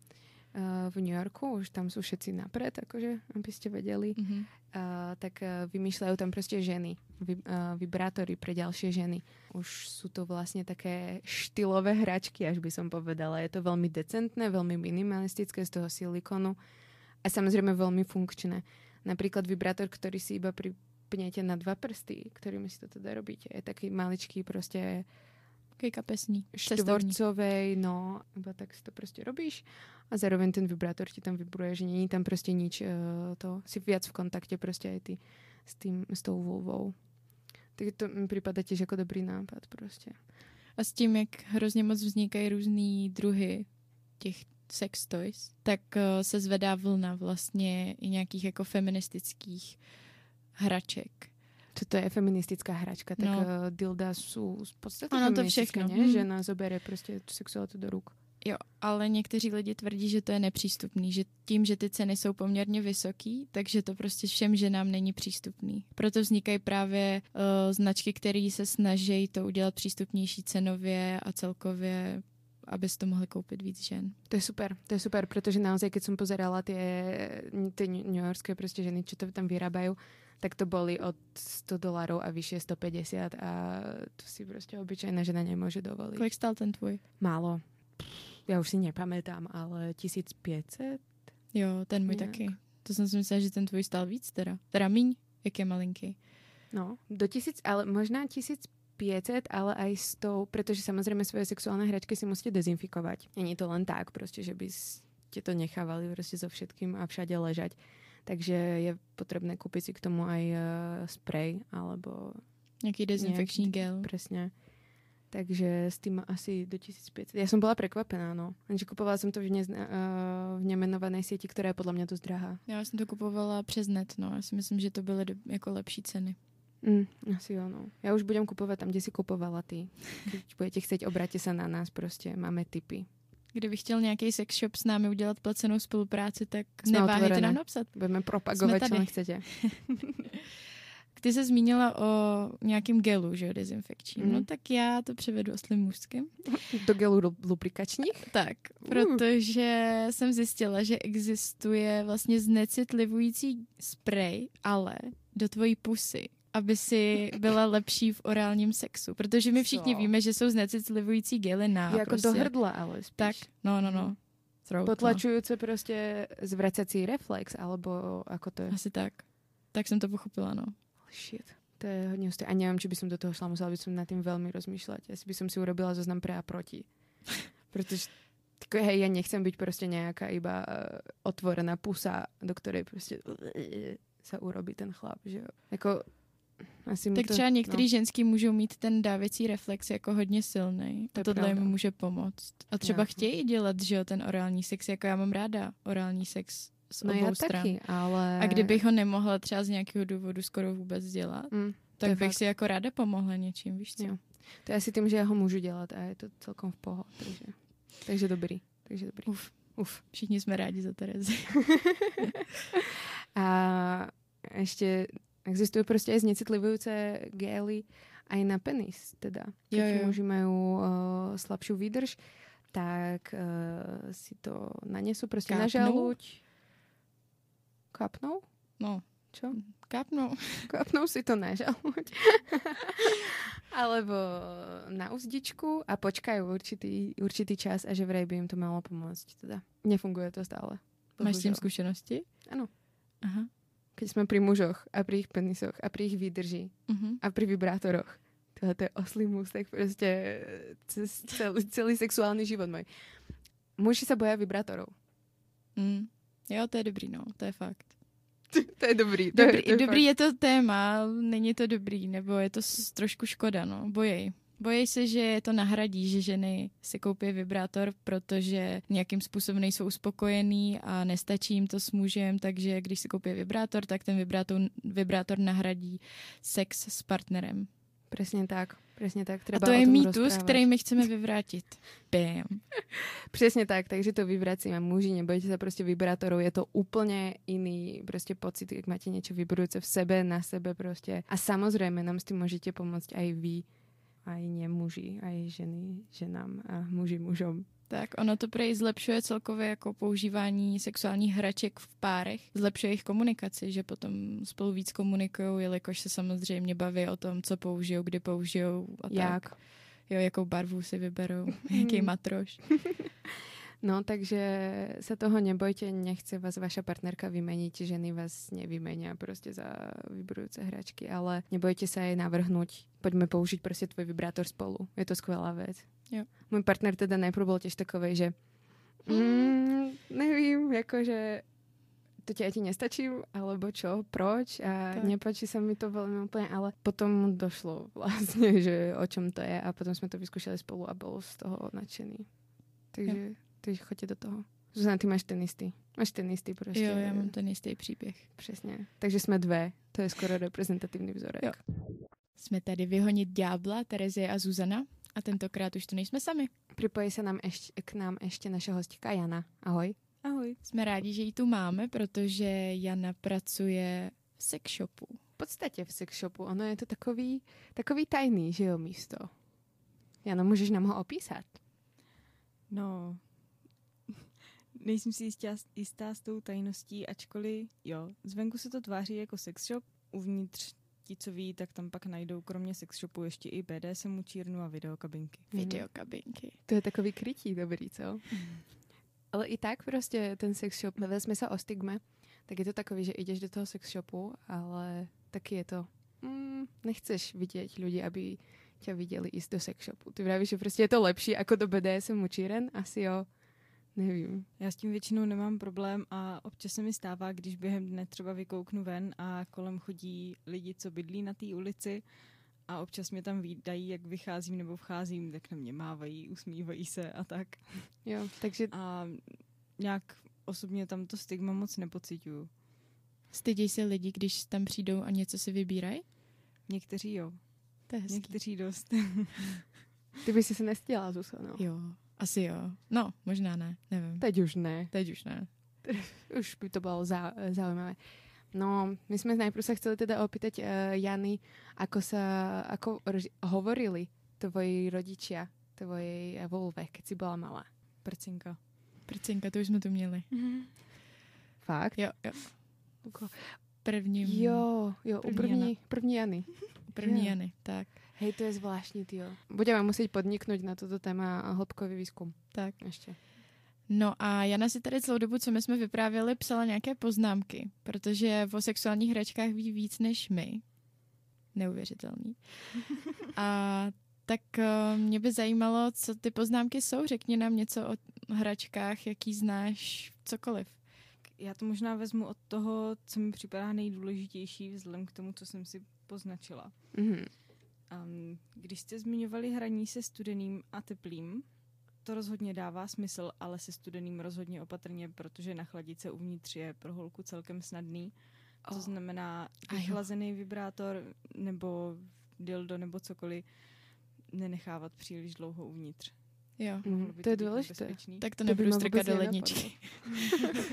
v New Yorku, už tam jsou všetci napřed, jakože, abyste věděli, mm-hmm. uh, tak uh, vymýšľajú tam prostě ženy, vy, uh, vibrátory pre ďalšie ženy. Už sú to vlastně také štylové hračky, až by som povedala. Je to velmi decentné, velmi minimalistické z toho silikonu a samozřejmě velmi funkčné. Například vibrátor, který si iba pripnete na dva prsty, kterými si to teda robíte, je taký maličký prostě Takový kapesní. Štvorcovej, no, iba tak si to prostě robíš a zároveň ten vibrátor ti tam vibruje, že není tam prostě nič, uh, to si viac v kontakte prostě aj ty s, tým, s tou vulvou. Tak to mi připadá těž jako dobrý nápad prostě. A s tím, jak hrozně moc vznikají různý druhy těch sex toys, tak uh, se zvedá vlna vlastně i nějakých jako feministických hraček co to je feministická hračka, tak no. uh, dilda jsou v podstatě ano, to všechno. Ne? Hmm. Žena zobere prostě tu sexualitu do ruk. Jo, ale někteří lidi tvrdí, že to je nepřístupný, že tím, že ty ceny jsou poměrně vysoký, takže to prostě všem ženám není přístupný. Proto vznikají právě uh, značky, které se snaží to udělat přístupnější cenově a celkově aby to mohli koupit víc žen. To je super, to je super, protože naozaj, keď jsem pozerala ty, ty New Yorkské prostě ženy, čo to tam vyrábají, tak to boli od 100 dolarů a vyššie 150 a to si prostě obyčejná žena nemůže dovolit. Kolik stál ten tvůj? Málo. Já už si nepamätám, ale 1500? Jo, ten můj Nějak. taky. To jsem si myslela, že ten tvůj stál víc teda. Teda míň, jak je malinký. No, do tisíc, ale možná 1500, ale aj 100, protože samozřejmě svoje sexuální hračky si musíte dezinfikovat. Není to len tak, prostě, že bys ti to nechávali prostě so všetkým a všade ležať. Takže je potřebné koupit si k tomu aj uh, spray alebo nějaký dezinfekční nějaký, gel. Přesně. Takže s tím asi do 1500. Já jsem byla překvapená, no. Jenže kupovala jsem to v, ne, uh, v nemenované síti, která je podle mě dost drahá. Já jsem to kupovala přes net, no. Já si myslím, že to byly do, jako lepší ceny. Mm, asi jo, no. Já už budem kupovat tam, kde si kupovala ty. Když budete chcet, obrátit se na nás, prostě máme typy. Kdyby chtěl nějaký sex shop s námi udělat placenou spolupráci, tak Jsme neváhejte nám napsat. Budeme propagovat, co chcete. Ty se zmínila o nějakém gelu, že jo, dezinfekčním. Mm. No tak já to převedu oslým můstkem. Do gelu lubrikačních? Tak, uh. protože jsem zjistila, že existuje vlastně znecitlivující sprej, ale do tvojí pusy, aby si byla lepší v orálním sexu. Protože my všichni Co? víme, že jsou znecitlivující gely na Jako prostě. do hrdla, ale spíš. Tak, no, no, no. Throat, Potlačující no. prostě zvracací reflex, alebo jako to je? Asi tak. Tak jsem to pochopila, no. Shit. To je hodně husté. A nevím, či by som do toho šla, musela by som nad tým veľmi rozmýšľať. Asi by som si urobila zoznam pre a proti. Protože tak, hej, ja nechcem byť prostě nějaká iba uh, otvorená pusa, do ktorej prostě uh, sa urobí ten chlap, že jo. Jako asi tak to, třeba některý no. ženský můžou mít ten dávěcí reflex jako hodně silný. To a tohle jim může pomoct. A třeba já. chtějí dělat, že jo, ten orální sex, jako já mám ráda orální sex z no obou já stran. Taky, ale... A kdybych ho nemohla třeba z nějakého důvodu skoro vůbec dělat, mm, tak bych fakt. si jako ráda pomohla něčím, víš co? Jo. To je asi tím, že já ho můžu dělat a je to celkom v pohodě. Takže, takže dobrý. Takže dobrý. Uf. Uf. Všichni jsme rádi za Terezi. a ještě Existují prostě i znecitlivující gély aj na penis teda. Keď jo, jo. muži majú uh, slabšiu výdrž, tak uh, si to nanesú proste Kápnú? na žaluť. Kapnou? No. Čo? Kapnou. Kapnou si to na žaluť. Alebo na uzdičku a počkajú určitý, určitý čas a že vraj by im to malo pomôcť. Teda nefunguje to stále. Máš s tým skúsenosti? Áno. Aha. Keď sme pri mužoch a pri ich penisoch a pri ich výdrži uh-huh. a pri vibrátoroch. Tohle to je oslý můstek prostě celý, celý sexuální život můj. Muži se bojí vibrátorů. Mm. Jo, to je dobrý, no, to je fakt. to je dobrý. To dobrý, je, to je, dobrý je to téma, není to dobrý, nebo je to trošku škoda, no, bojej. Bojí se, že je to nahradí, že ženy si koupí vibrátor, protože nějakým způsobem nejsou uspokojený a nestačí jim to s mužem, takže když si koupí vibrátor, tak ten vibrátor, vibrátor nahradí sex s partnerem. Přesně tak. Přesně tak. Třeba a to je mýtus, který my chceme vyvrátit. Bam. Přesně tak, takže to vyvracíme. Muži, nebojte se prostě vibrátorů, je to úplně jiný prostě pocit, jak máte něco vibrujúce v sebe, na sebe prostě. A samozřejmě nám s tím můžete pomoct aj vy, aj muži, aj ženy ženám a muži mužom. Tak ono to prej zlepšuje celkově jako používání sexuálních hraček v párech. Zlepšuje jejich komunikaci, že potom spolu víc komunikují, jelikož se samozřejmě baví o tom, co použijou, kdy použijou a Jak? tak. Jo, jakou barvu si vyberou, jaký matroš. No, takže sa toho nebojte, nechce vás vaša partnerka vymeniť, ženy vás nevymenia prostě za vybrujúce hračky, ale nebojte sa aj navrhnúť, poďme použiť prostě tvoj vibrátor spolu. Je to skvelá vec. Jo. Můj partner teda najprv bol tiež takovej, že mm, nevím, jakože to ti ti nestačím, alebo čo, proč a tak. nepáči sa mi to veľmi úplne, ale potom došlo vlastne, že o čom to je a potom sme to vyskúšali spolu a bol z toho nadšený. Takže jo. Takže choďte do toho. Zuzana, ty máš ten istý. Máš ten istý prostě. Jo, já mám ten istý příběh. Přesně. Takže jsme dvě. To je skoro reprezentativní vzorek. Jo. Jsme tady vyhonit ďábla, Terezie a Zuzana. A tentokrát už tu nejsme sami. Připojí se nám ještě, k nám ještě naše hostka Jana. Ahoj. Ahoj. Jsme rádi, že ji tu máme, protože Jana pracuje v sex shopu. V podstatě v sex shopu. Ono je to takový, takový tajný, že jo, místo. Jana, můžeš nám ho opísat? No, nejsem si jistá, jistá s tou tajností, ačkoliv jo, zvenku se to tváří jako sex shop, uvnitř ti, co ví, tak tam pak najdou kromě sex shopu ještě i BDSM učírnu a videokabinky. Mhm. Videokabinky. To je takový krytí dobrý, co? Ale i tak prostě ten sex shop, vezme se o stigme, tak je to takový, že jdeš do toho sex shopu, ale taky je to, mm, nechceš vidět lidi, aby tě viděli i do sex shopu. Ty vravíš, že prostě je to lepší jako do BDSM učíren? Asi jo. Nevím. Já s tím většinou nemám problém a občas se mi stává, když během dne třeba vykouknu ven a kolem chodí lidi, co bydlí na té ulici a občas mě tam výdají, jak vycházím nebo vcházím, tak na mě mávají, usmívají se a tak. Jo, takže... A nějak osobně tam to stigma moc nepocituju. Stydí se lidi, když tam přijdou a něco si vybírají? Někteří jo. To je Někteří dost. Ty bys si se nestěla, Zuzano. Jo. Asi jo. No, možná ne, nevím. Teď už ne. Teď už ne. už by to bylo zá, zaujímavé. No, my jsme najprv sa chceli teda opýtať uh, Jany, ako sa, ako hovorili tvoji rodičia tvojej volve, keď si byla malá. Prcinka. Prcinka, to už jsme tu měli. Mm-hmm. Fakt? Jo, jo. První. Jo, jo, první, první, první Jany. První Jany, tak. Hej, to je zvláštní, ty Budeme muset podniknout na toto téma hloubkový výzkum. Tak. Ještě. No a Jana si tady celou dobu, co my jsme vyprávěli, psala nějaké poznámky, protože o sexuálních hračkách ví víc než my. Neuvěřitelný. A tak eh, mě by zajímalo, co ty poznámky jsou. Řekni nám něco o hračkách, jaký znáš, cokoliv. Já to možná vezmu od toho, co mi připadá nejdůležitější vzhledem k tomu, co jsem si poznačila. Mm-hmm. Um, když jste zmiňovali hraní se studeným a teplým, to rozhodně dává smysl, ale se studeným rozhodně opatrně, protože nachladit se uvnitř je pro holku celkem snadný. To oh. znamená vychlazený vibrátor nebo dildo nebo cokoliv nenechávat příliš dlouho uvnitř. Jo, mm, to, to je důležité. Tak to nebudu strkat do ledničky.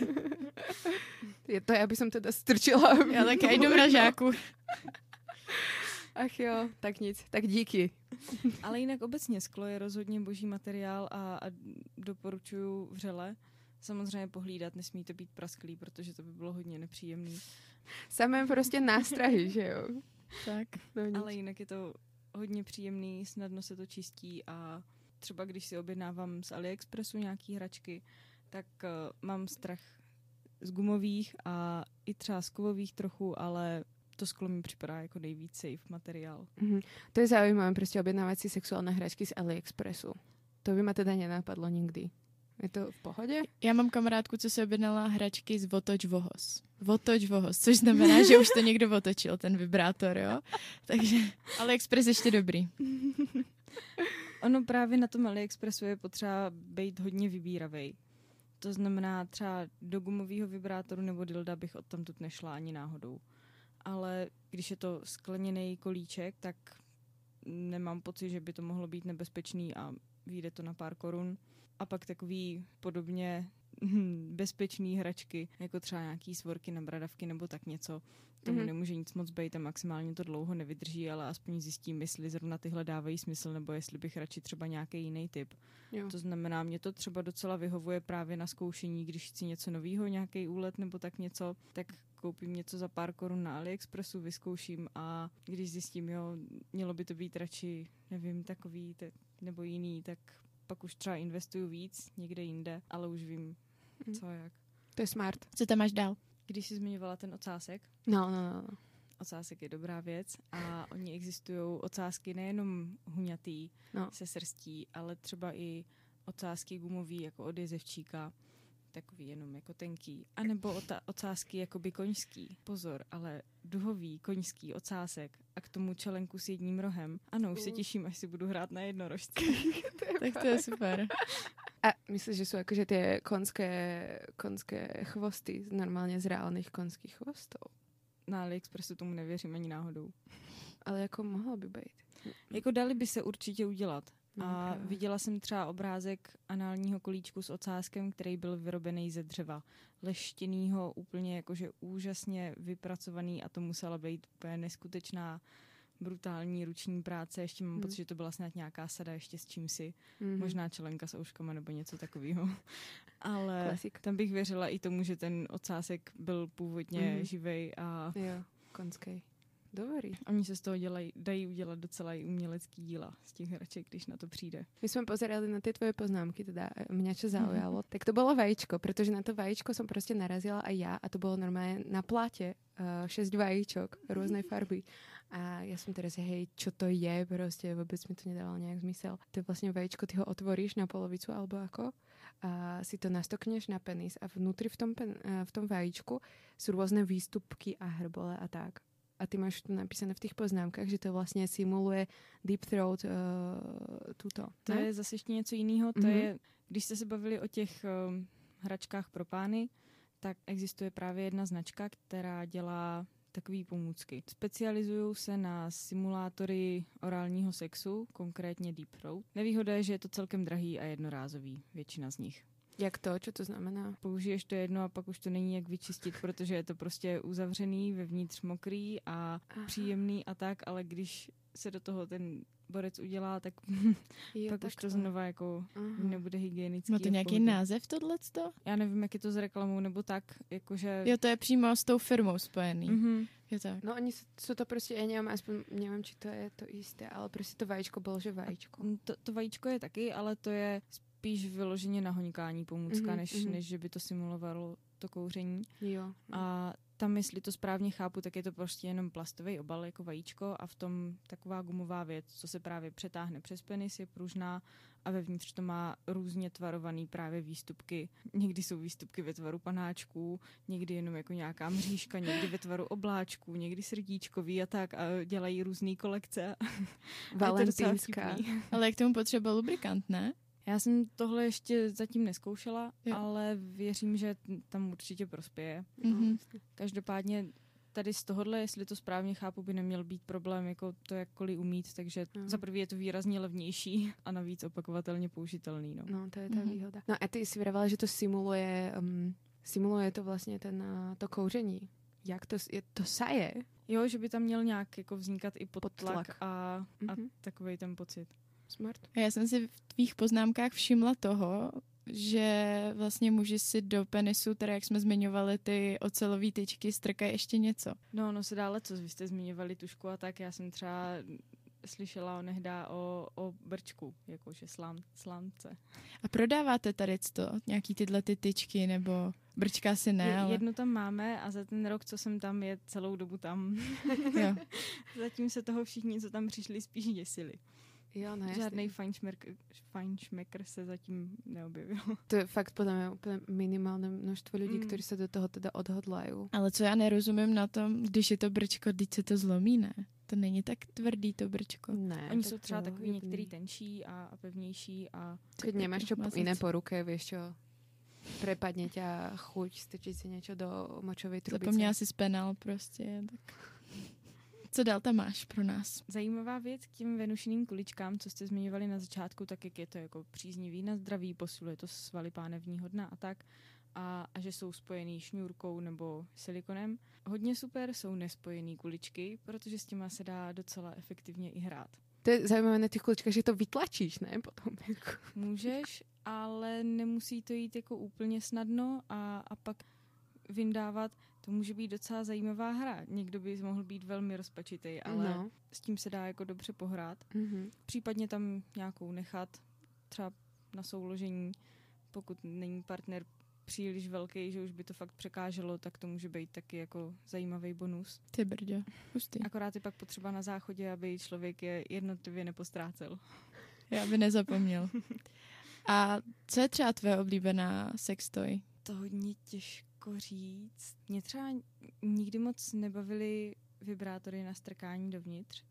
je to, já bych teda strčila. Já tak já jdu mražáku. Ach jo, tak nic, tak díky. Ale jinak obecně sklo je rozhodně boží materiál a, a doporučuju vřele. Samozřejmě pohlídat, nesmí to být prasklý, protože to by bylo hodně nepříjemný. Samé prostě nástrahy, že jo? Tak. No Ale jinak je to hodně příjemný, snadno se to čistí a třeba když si objednávám z AliExpressu nějaký hračky, tak uh, mám strach z gumových a i třeba z kovových trochu, ale to sklo mi připadá jako nejvíc safe materiál. Mm-hmm. To je zaujímavé, prostě objednávat si sexuální hračky z AliExpressu. To by ma teda nenapadlo nikdy. Je to v pohodě? Já mám kamarádku, co se objednala hračky z Votoč Vohos. Votoč Vohos, což znamená, že už to někdo otočil, ten vibrátor, jo? Takže AliExpress ještě dobrý. ono právě na tom AliExpressu je potřeba být hodně vybíravý. To znamená třeba do gumového vibrátoru nebo dilda bych odtamtud nešla ani náhodou. Ale když je to skleněný kolíček, tak nemám pocit, že by to mohlo být nebezpečný a vyjde to na pár korun a pak takový podobně bezpečný hračky, jako třeba nějaký svorky na bradavky nebo tak něco. Tomu mm-hmm. nemůže nic moc být a maximálně to dlouho nevydrží, ale aspoň zjistím, jestli zrovna tyhle dávají smysl nebo jestli bych radši třeba nějaký jiný typ. Jo. To znamená, mě to třeba docela vyhovuje právě na zkoušení, když chci něco nového, nějaký úlet nebo tak něco, tak koupím něco za pár korun na AliExpressu, vyzkouším a když zjistím, jo, mělo by to být radši, nevím, takový te, nebo jiný, tak pak už třeba investuju víc někde jinde, ale už vím, mhm. co jak. To je smart. Co tam máš dál? Když jsi zmiňovala ten ocásek. No, no, no. no. Ocásek je dobrá věc a oni existují ocásky nejenom huňatý no. se srstí, ale třeba i ocásky gumový jako od jezevčíka takový jenom jako tenký. A nebo ota- ocásky jakoby koňský. Pozor, ale duhový koňský ocásek a k tomu čelenku s jedním rohem. Ano, už se těším, až si budu hrát na jednorožce. tak to je super. A myslíš, že jsou jakože ty konské, konské chvosty normálně z reálných konských chvostů? Na AliExpressu tomu nevěřím ani náhodou. Ale jako mohlo by být. Jako dali by se určitě udělat. No, a viděla jsem třeba obrázek análního kolíčku s ocáskem, který byl vyrobený ze dřeva. Leštěnýho, úplně jakože úžasně vypracovaný a to musela být úplně neskutečná brutální ruční práce. Ještě mám mm. pocit, že to byla snad nějaká sada ještě s čím si. Mm. Možná čelenka s ouškama nebo něco takového. Ale Klasik. tam bych věřila i tomu, že ten ocásek byl původně mm. živej a... Jo, konský. Dobrý. Oni se z toho dělají, dají udělat docela i umělecký díla z těch hraček, když na to přijde. My jsme pozerali na ty tvoje poznámky, teda mě čo zaujalo, tak to bylo vajíčko, protože na to vajíčko jsem prostě narazila a já a to bylo normálně na plátě uh, šest vajíčok různé farby. A já jsem teda hej, čo to je, prostě vůbec mi to nedávalo nějak zmysel. To je vlastně vajíčko, ty ho otvoríš na polovicu alebo ako a si to nastokneš na penis a vnútri v tom, pen, eh, v tom vajíčku jsou různé výstupky a hrbole a tak a ty máš tu napísané v těch poznámkách, že to vlastně simuluje deep throat uh, tuto. To ne? je zase ještě něco jiného. To mm-hmm. je, když jste se bavili o těch uh, hračkách pro pány, tak existuje právě jedna značka, která dělá takové pomůcky. Specializují se na simulátory orálního sexu, konkrétně Deep Throat. Nevýhoda je, že je to celkem drahý a jednorázový, většina z nich. Jak to? Co to znamená? Použiješ to jedno a pak už to není jak vyčistit, protože je to prostě uzavřený, vevnitř mokrý a Aha. příjemný a tak, ale když se do toho ten borec udělá, tak jo, pak tak už to, to znova jako Aha. nebude hygienický. Má to nějaký pohodě. název tohleto? Já nevím, jak je to s reklamou nebo tak, jakože... Jo, to je přímo s tou firmou spojený. Mm-hmm. Je tak. No oni jsou to prostě, já nevím, aspoň nevím, či to je to jisté, ale prostě to vajíčko bylo, že vajíčko. To, to vajíčko je taky, ale to je spíš vyloženě na hoňkání pomůcka, mm-hmm, než, mm-hmm. než že by to simulovalo to kouření. Jo. A tam, jestli to správně chápu, tak je to prostě jenom plastový obal jako vajíčko a v tom taková gumová věc, co se právě přetáhne přes penis, je pružná a vevnitř to má různě tvarovaný právě výstupky. Někdy jsou výstupky ve tvaru panáčků, někdy jenom jako nějaká mřížka, někdy ve tvaru obláčků, někdy srdíčkový a tak a dělají různé kolekce. Valentínská. Ale jak tomu potřeba lubrikant, ne? Já jsem tohle ještě zatím neskoušela, jo. ale věřím, že tam určitě prospěje. Mm-hmm. Každopádně tady z tohohle, jestli to správně chápu, by neměl být problém jako to jakkoliv umít, takže no. za prvý je to výrazně levnější a navíc opakovatelně použitelný. No, no to je ta mm-hmm. výhoda. No a ty si vydávala, že to simuluje, um, simuluje to vlastně ten, uh, to kouření. Jak to, je, to saje? Jo, že by tam měl nějak jako vznikat i podtlak, podtlak. a, mm-hmm. a mhm. takový ten pocit. Smart. Já jsem si v tvých poznámkách všimla toho, že vlastně muži si do penisu, teda jak jsme zmiňovali ty ocelové tyčky, strkají ještě něco. No, no se dále co, vy jste zmiňovali tušku a tak, já jsem třeba slyšela onehdá o, o brčku, jakože slám, slámce. A prodáváte tady to, nějaký tyhle ty tyčky, nebo brčka si ne, je, ale... Jednu tam máme a za ten rok, co jsem tam, je celou dobu tam. jo. Zatím se toho všichni, co tam přišli, spíš děsili. Jo, no Žádný fajnšmekr se zatím neobjevil. To je fakt podle mě úplně minimálne množstvo lidí, mm. kteří se do toho teda odhodlají. Ale co já nerozumím na tom, když je to brčko, když se to zlomí, ne? To není tak tvrdý to brčko. Ne. Oni jsou třeba takový některý tenčí a, a pevnější a... Keď nemáš čo jiné po ruke, víš čo, prepadne ťa chuť strčiť si něco do močovej trubice. Zapomněla si spenal prostě, tak... Co dál tam máš pro nás? Zajímavá věc k těm venušiným kuličkám, co jste zmiňovali na začátku, tak jak je to jako příznivý na zdraví, posiluje to svaly pánevní hodna a tak. A, a že jsou spojený šňůrkou nebo silikonem. Hodně super jsou nespojený kuličky, protože s těma se dá docela efektivně i hrát. To je zajímavé na těch kuličkách, že to vytlačíš, ne? Potom. Můžeš, ale nemusí to jít jako úplně snadno a, a pak vyndávat to může být docela zajímavá hra. Někdo by mohl být velmi rozpačitý, ale no. s tím se dá jako dobře pohrát. Mm-hmm. Případně tam nějakou nechat, třeba na souložení, pokud není partner příliš velký, že už by to fakt překáželo, tak to může být taky jako zajímavý bonus. Ty brdě, hustý. Akorát je pak potřeba na záchodě, aby člověk je jednotlivě nepostrácel. Já by nezapomněl. A co je třeba tvoje oblíbená sextoy? To hodně těžko těžko říct. Mě třeba nikdy moc nebavily vibrátory na strkání dovnitř.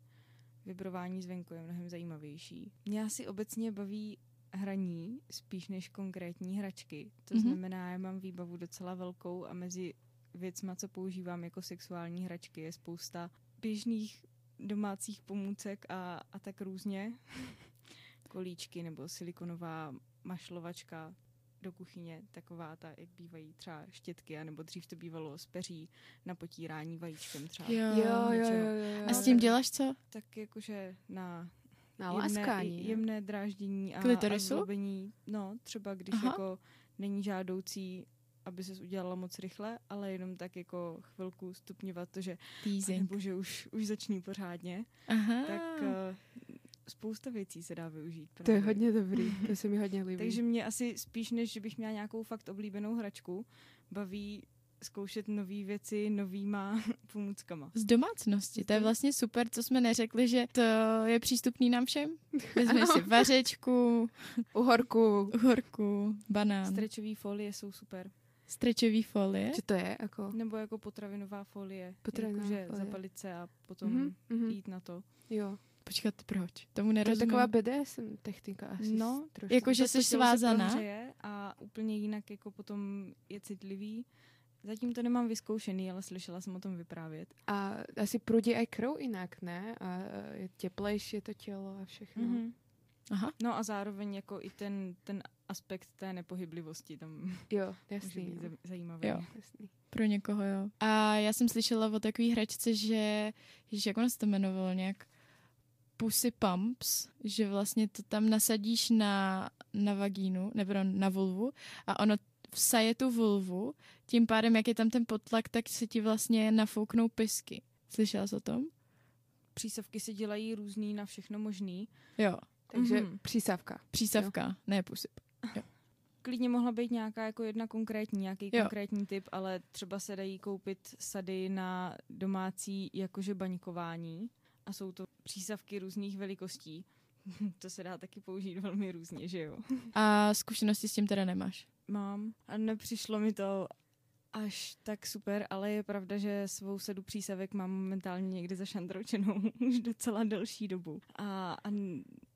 Vibrování zvenku je mnohem zajímavější. Mě asi obecně baví hraní spíš než konkrétní hračky. To mm-hmm. znamená, já mám výbavu docela velkou a mezi věcma, co používám jako sexuální hračky, je spousta běžných domácích pomůcek a, a tak různě. Kolíčky nebo silikonová mašlovačka, do kuchyně, taková ta, jak bývají třeba štětky, nebo dřív to bývalo z peří na potírání vajíčkem třeba. Jo, jo, jo, jo, jo. A s tím děláš co? Tak jakože na na jemné, jemné dráždění a, a zlobení. No, třeba když Aha. jako není žádoucí aby se udělala moc rychle, ale jenom tak jako chvilku stupňovat to, že nebo že už, už zační pořádně, Aha. tak uh, spousta věcí se dá využít. Právě. To je hodně dobrý, to se mi hodně líbí. Takže mě asi spíš, než že bych měla nějakou fakt oblíbenou hračku, baví zkoušet nové věci novýma pomůckama. Z domácnosti, to je vlastně super, co jsme neřekli, že to je přístupný nám všem. Vezmeš si vařečku, uhorku, uhorku, banán. Strečové folie jsou super. Strečový folie? Co to je? Jako? Nebo jako potravinová folie. Potravinová Jakože folie. zapalit se a potom mm-hmm. jít na to. Jo. Počkat, proč? Tomu nerozumím. To je taková BDSM technika asi. No, jako že jsi svázaná. A úplně jinak jako potom je citlivý. Zatím to nemám vyzkoušený, ale slyšela jsem o tom vyprávět. A asi prudí aj krv jinak, ne? A je teplejší to tělo a všechno. Mm-hmm. Aha. No a zároveň jako i ten, ten aspekt té nepohyblivosti tam jo, jasný, může být jo. zajímavý. Jo. Jasný. Pro někoho, jo. A já jsem slyšela o takové hračce, že, že jak ono se to jmenovalo nějak, pussy pumps, že vlastně to tam nasadíš na, na vagínu, nebo na vulvu a ono vsaje tu vulvu, tím pádem, jak je tam ten potlak, tak se ti vlastně nafouknou pisky. Slyšela jsi o tom? Přísavky se dělají různý na všechno možný. Jo. Takže mm-hmm. přísavka. Přísavka, jo. ne pusy. Jo. Klidně mohla být nějaká jako jedna konkrétní, nějaký jo. konkrétní typ, ale třeba se dají koupit sady na domácí jakože baňkování a jsou to přísavky různých velikostí. to se dá taky použít velmi různě, že jo? A zkušenosti s tím teda nemáš? Mám a nepřišlo mi to až tak super, ale je pravda, že svou sedu přísavek mám momentálně někdy zašandročenou už docela delší dobu. A, a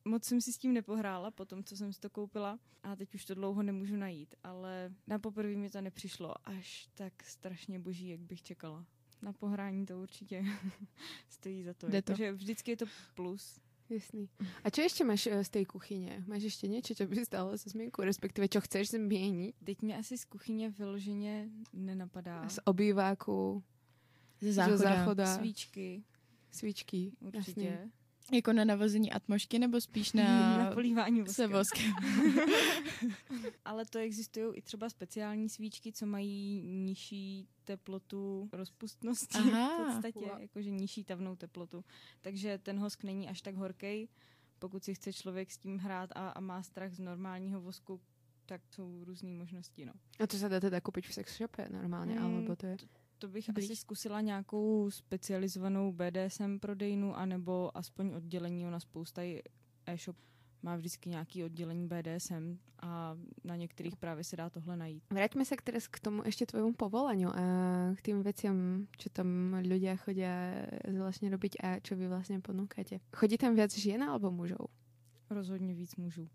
moc jsem si s tím nepohrála po tom, co jsem si to koupila a teď už to dlouho nemůžu najít, ale na poprvé mi to nepřišlo až tak strašně boží, jak bych čekala na pohrání to určitě stojí za to. Jde to. Takže vždycky je to plus. Jasný. A co ještě máš eh, z té kuchyně? Máš ještě něco, co by stále se zmínku, respektive co chceš změnit? Teď mi asi z kuchyně vyloženě nenapadá. Z obýváku? Ze záchoda. Ze záchoda. Svíčky. Svíčky, určitě. Jasně. Jako na navození atmošky nebo spíš na, na polívání voskem? Se voskem. Ale to existují i třeba speciální svíčky, co mají nižší teplotu rozpustnosti Aha. v podstatě, jakože nižší tavnou teplotu. Takže ten hosk není až tak horký. Pokud si chce člověk s tím hrát a, a má strach z normálního vosku, tak jsou různé možnosti. No. A to se dá teda koupit v sex shopě normálně, mm, alebo to je? To, bych Blíž. asi zkusila nějakou specializovanou BDSM prodejnu, anebo aspoň oddělení. Ona spousta e-shop má vždycky nějaký oddělení BDSM a na některých právě se dá tohle najít. Vraťme se teraz k tomu ještě tvojemu povolání a k tým věcem, co tam lidé chodí vlastně robiť a co vy vlastně ponúkate. Chodí tam víc žen alebo mužů? Rozhodně víc mužů.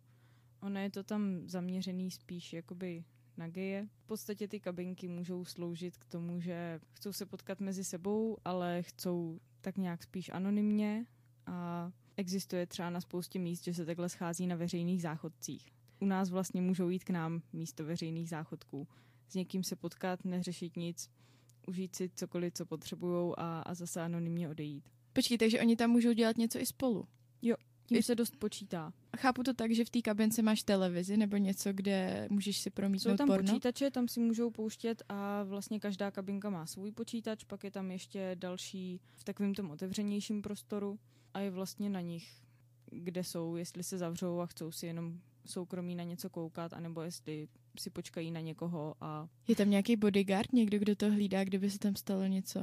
Ono je to tam zaměřený spíš jakoby na geje. V podstatě ty kabinky můžou sloužit k tomu, že chcou se potkat mezi sebou, ale chcou tak nějak spíš anonymně a existuje třeba na spoustě míst, že se takhle schází na veřejných záchodcích. U nás vlastně můžou jít k nám místo veřejných záchodků. S někým se potkat, neřešit nic, užít si cokoliv, co potřebují a, a zase anonymně odejít. Počkej, takže oni tam můžou dělat něco i spolu? Jo, tím se dost počítá. Chápu to tak, že v té kabince máš televizi nebo něco, kde můžeš si promítnout Jsou tam porno? počítače, tam si můžou pouštět a vlastně každá kabinka má svůj počítač, pak je tam ještě další v takovém tom otevřenějším prostoru a je vlastně na nich, kde jsou, jestli se zavřou a chcou si jenom soukromí na něco koukat, anebo jestli si počkají na někoho a... Je tam nějaký bodyguard, někdo, kdo to hlídá, kdyby se tam stalo něco?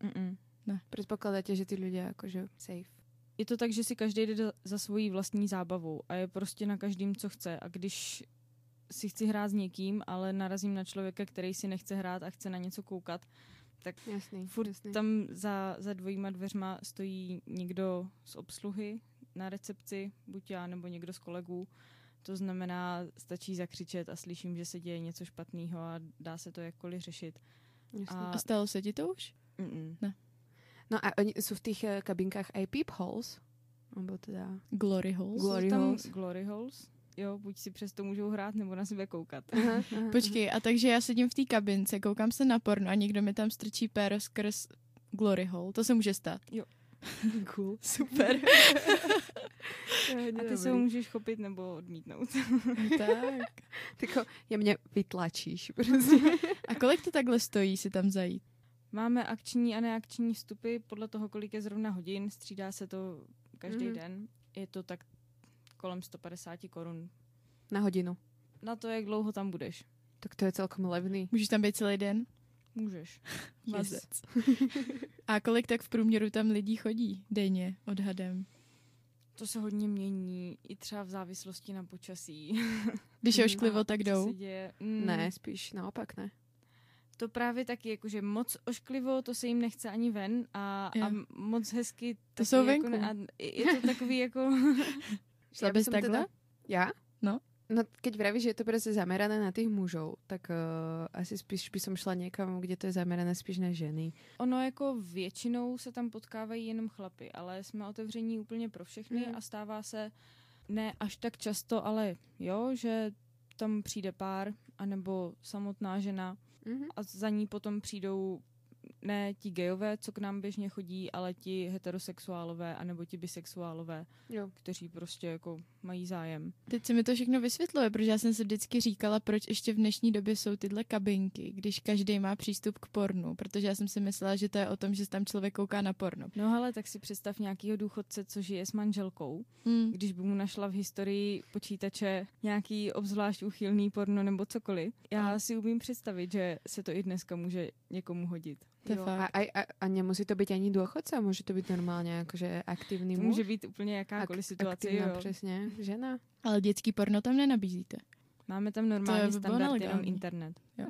Mm-mm. Ne. Předpokládáte, že ty lidé jakože safe? Je to tak, že si každý jde za svojí vlastní zábavou a je prostě na každým, co chce. A když si chci hrát s někým, ale narazím na člověka, který si nechce hrát a chce na něco koukat, tak jasný, furt jasný. tam za, za dvojíma dveřma stojí někdo z obsluhy na recepci, buď já nebo někdo z kolegů. To znamená, stačí zakřičet a slyším, že se děje něco špatného a dá se to jakkoliv řešit. A, a stalo se ti to už? Mm-mm. Ne. No a oni jsou v těch eh, kabinkách i peep holes? Nebo teda... Glory holes? Glory tam holes. Glory holes. Jo, buď si přesto můžou hrát, nebo na sebe koukat. Aha, aha, Počkej, a takže já sedím v té kabince, koukám se na porno a někdo mi tam strčí péro skrz glory hole. To se může stát. Jo. cool. Super. a ty se ho můžeš chopit nebo odmítnout. tak. Tyko, je mě vytlačíš. Prostě. a kolik to takhle stojí si tam zajít? Máme akční a neakční vstupy podle toho, kolik je zrovna hodin. Střídá se to každý mm-hmm. den. Je to tak kolem 150 korun. Na hodinu? Na to, jak dlouho tam budeš. Tak to je celkem levný. Můžeš tam být celý den? Můžeš. Mazec. a kolik tak v průměru tam lidí chodí denně odhadem? To se hodně mění, i třeba v závislosti na počasí. Když je ošklivo, tak jdou? Mm. Ne, spíš naopak ne to právě taky, jakože moc ošklivo, to se jim nechce ani ven a, a moc hezky. To jsou jako venku. Ne, a je to takový jako... Šla bys takhle? Teda, já? No. No, keď vravíš, že je to prostě zamerané na těch mužů, tak uh, asi spíš by som šla někam, kde to je zamerané spíš na ženy. Ono jako většinou se tam potkávají jenom chlapy, ale jsme otevření úplně pro všechny mm. a stává se ne až tak často, ale jo, že tam přijde pár, anebo samotná žena mm-hmm. a za ní potom přijdou ne ti gejové, co k nám běžně chodí, ale ti heterosexuálové anebo ti bisexuálové, jo. kteří prostě jako mají zájem. Teď se mi to všechno vysvětluje, protože já jsem se vždycky říkala, proč ještě v dnešní době jsou tyhle kabinky, když každý má přístup k pornu, protože já jsem si myslela, že to je o tom, že tam člověk kouká na porno. No ale tak si představ nějakýho důchodce, co žije s manželkou, hmm. když by mu našla v historii počítače nějaký obzvlášť uchylný porno nebo cokoliv. Já a. si umím představit, že se to i dneska může někomu hodit. To jo. A, a, a nemusí to být ani důchodce, může to být normálně jakože aktivní muž? může být úplně jakákoliv Ak, situace, jo. přesně, žena. Ale dětský porno tam nenabízíte. Máme tam normální standard, jenom internet. Jo.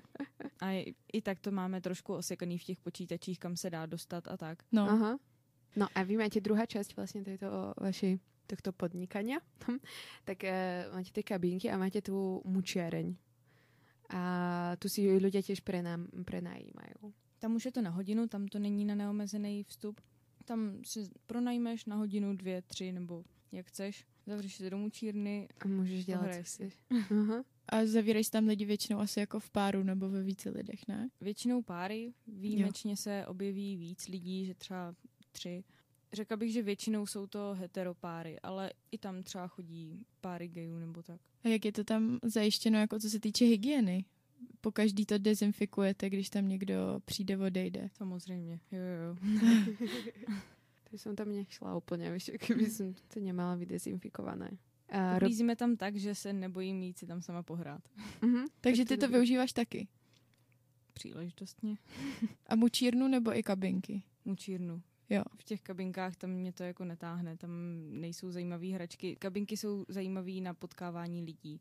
A i, i tak to máme trošku osekaný v těch počítačích, kam se dá dostat a tak. No. Aha. No a vy máte druhá část vlastně této vaší tohto podnikania, tak e, máte ty kabínky a máte tu mučiareň. A tu si ľudia tiež prenám, prenajímajú. Tam už je to na hodinu, tam to není na neomezený vstup. Tam si pronajmeš na hodinu, dvě, tři nebo jak chceš. Zavřeš se do mučírny a můžeš dělat, si. Aha. A zavírají se tam lidi většinou asi jako v páru nebo ve více lidech, ne? Většinou páry, výjimečně jo. se objeví víc lidí, že třeba tři. Řekla bych, že většinou jsou to heteropáry, ale i tam třeba chodí páry gayů nebo tak. A jak je to tam zajištěno, jako co se týče hygieny? Po každý to dezinfikujete, když tam někdo přijde, odejde. Samozřejmě, jo, jo. to jsem tam nešla úplně, víš, kdyby jsem to nemala vydezinfikované. Uh, tam tak, že se nebojím jít si tam sama pohrát. Mm-hmm. Takže ty to využíváš taky? Příležitostně. A mučírnu nebo i kabinky? Mučírnu. Jo. V těch kabinkách tam mě to jako netáhne, tam nejsou zajímavé hračky. Kabinky jsou zajímavé na potkávání lidí.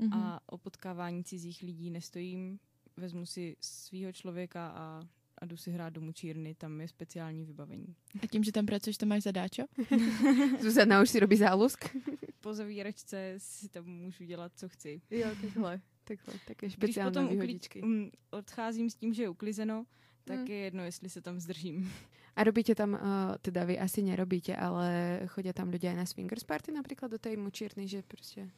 Mm-hmm. A o potkávání cizích lidí nestojím. Vezmu si svého člověka a a jdu si hrát do mučírny, tam je speciální vybavení. A tím, že tam pracuješ, to máš zadáčo? Zuzana už si robí zálusk? po zavíračce si tam můžu dělat, co chci. Jo, takhle. takhle také speciální Když potom výhodičky. Ukli- odcházím s tím, že je uklizeno, tak hmm. je jedno, jestli se tam zdržím. A robíte tam, uh, teda vy asi nerobíte, ale chodí tam lidé na swingers party například do té mučírny, že prostě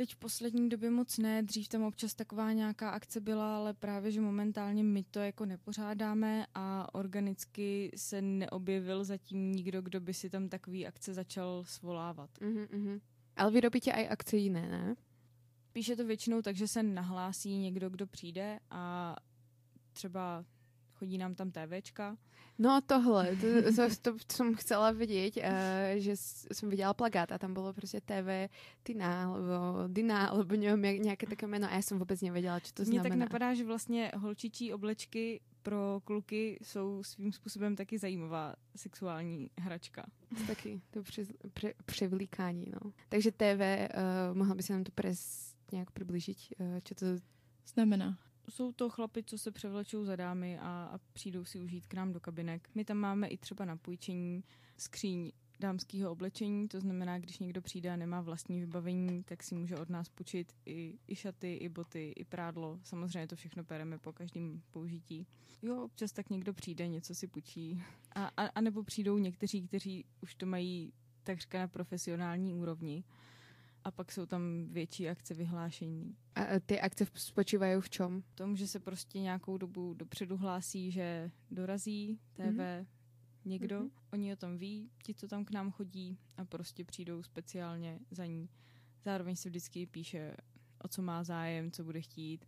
Teď v poslední době moc ne, dřív tam občas taková nějaká akce byla, ale právě, že momentálně my to jako nepořádáme a organicky se neobjevil zatím nikdo, kdo by si tam takový akce začal svolávat. Uh-huh. Ale vy robíte i akce jiné, ne? Píše to většinou tak, že se nahlásí někdo, kdo přijde a třeba chodí nám tam TVčka. No tohle, to, to, to jsem chcela vidět, uh, že jsem viděla plagát a tam bylo prostě TV Tina, alebo Dina, alebo nevím, nějaké také jméno a já jsem vůbec nevěděla, co to Mně znamená. tak napadá, že vlastně holčičí oblečky pro kluky jsou svým způsobem taky zajímavá sexuální hračka. Taky, to při, no. Takže TV, uh, eh, mohla by se nám to pres nějak přiblížit, uh, co to znamená? Jsou to chlapi, co se převlečou za dámy a, a přijdou si užít k nám do kabinek. My tam máme i třeba na půjčení skříň dámského oblečení, to znamená, když někdo přijde a nemá vlastní vybavení, tak si může od nás půjčit i, i šaty, i boty, i prádlo. Samozřejmě to všechno pereme po každém použití. Jo, občas tak někdo přijde, něco si půjčí. A, a, a nebo přijdou někteří, kteří už to mají takřka na profesionální úrovni a pak jsou tam větší akce vyhlášení. A ty akce spočívají v čem? V tom, že se prostě nějakou dobu dopředu hlásí, že dorazí TV mm-hmm. někdo, mm-hmm. oni o tom ví, ti, co tam k nám chodí a prostě přijdou speciálně za ní. Zároveň se vždycky píše, o co má zájem, co bude chtít,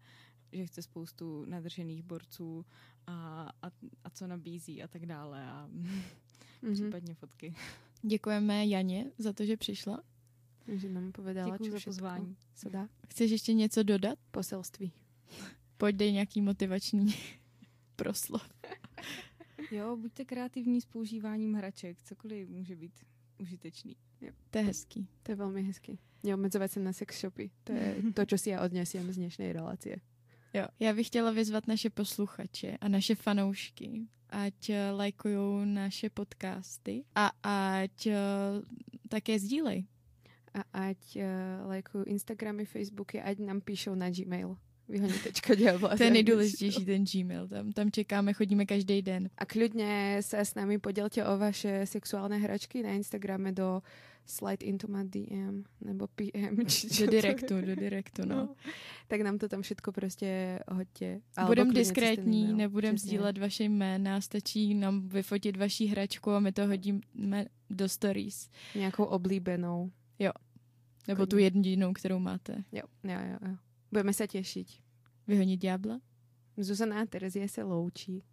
že chce spoustu nadržených borců a, a, a co nabízí a tak dále a mm-hmm. případně fotky. Děkujeme Janě za to, že přišla. Že nám povedala, Děkuji za pozvání. Se dá. Chceš ještě něco dodat? Poselství. Pojď dej nějaký motivační proslov. jo, buďte kreativní s používáním hraček. Cokoliv může být užitečný. Jo. To je hezký. To je velmi hezký. Neobmedzovat se na sex shopy. To je to, co si já odnesím z dnešní relace. Jo, já bych chtěla vyzvat naše posluchače a naše fanoušky, ať eh, lajkují naše podcasty a ať uh, také sdílej a ať uh, lajkujú Instagramy, Facebooky, ať nám píšou na Gmail. Vyhonitečka To je nejdůležitější ten Gmail, tam, tam čekáme, chodíme každý den. A klidně se s námi podělte o vaše sexuální hračky na Instagrame do slide into my DM nebo PM. Či do direktu, do direktu, no. no. Tak nám to tam všetko prostě hoďte. Budem diskrétní, nebudem sdílet vaše jména, stačí nám vyfotit vaší hračku a my to hodíme do stories. Nějakou oblíbenou. Jo. Nebo tu jedinou, kterou máte. Jo, jo, jo. jo. Budeme se těšit. Vyhonit ďábla? Zuzana a Terezie se loučí.